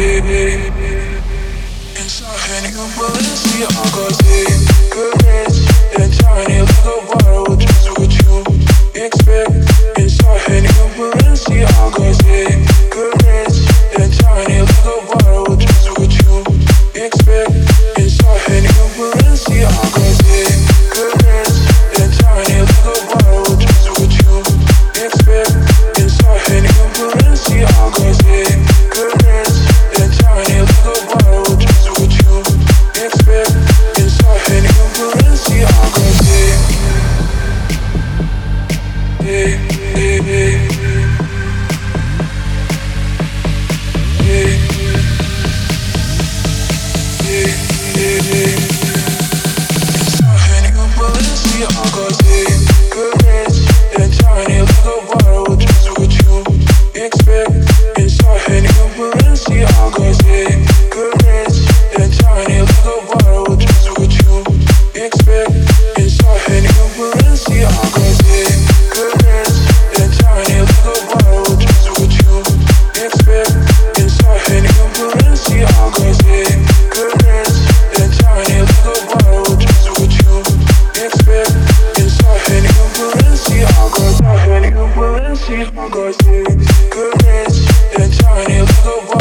It's not any good, but it's the August. Good, it's the Chinese. hey, hey, hey. magazine, good rich, and shiny, look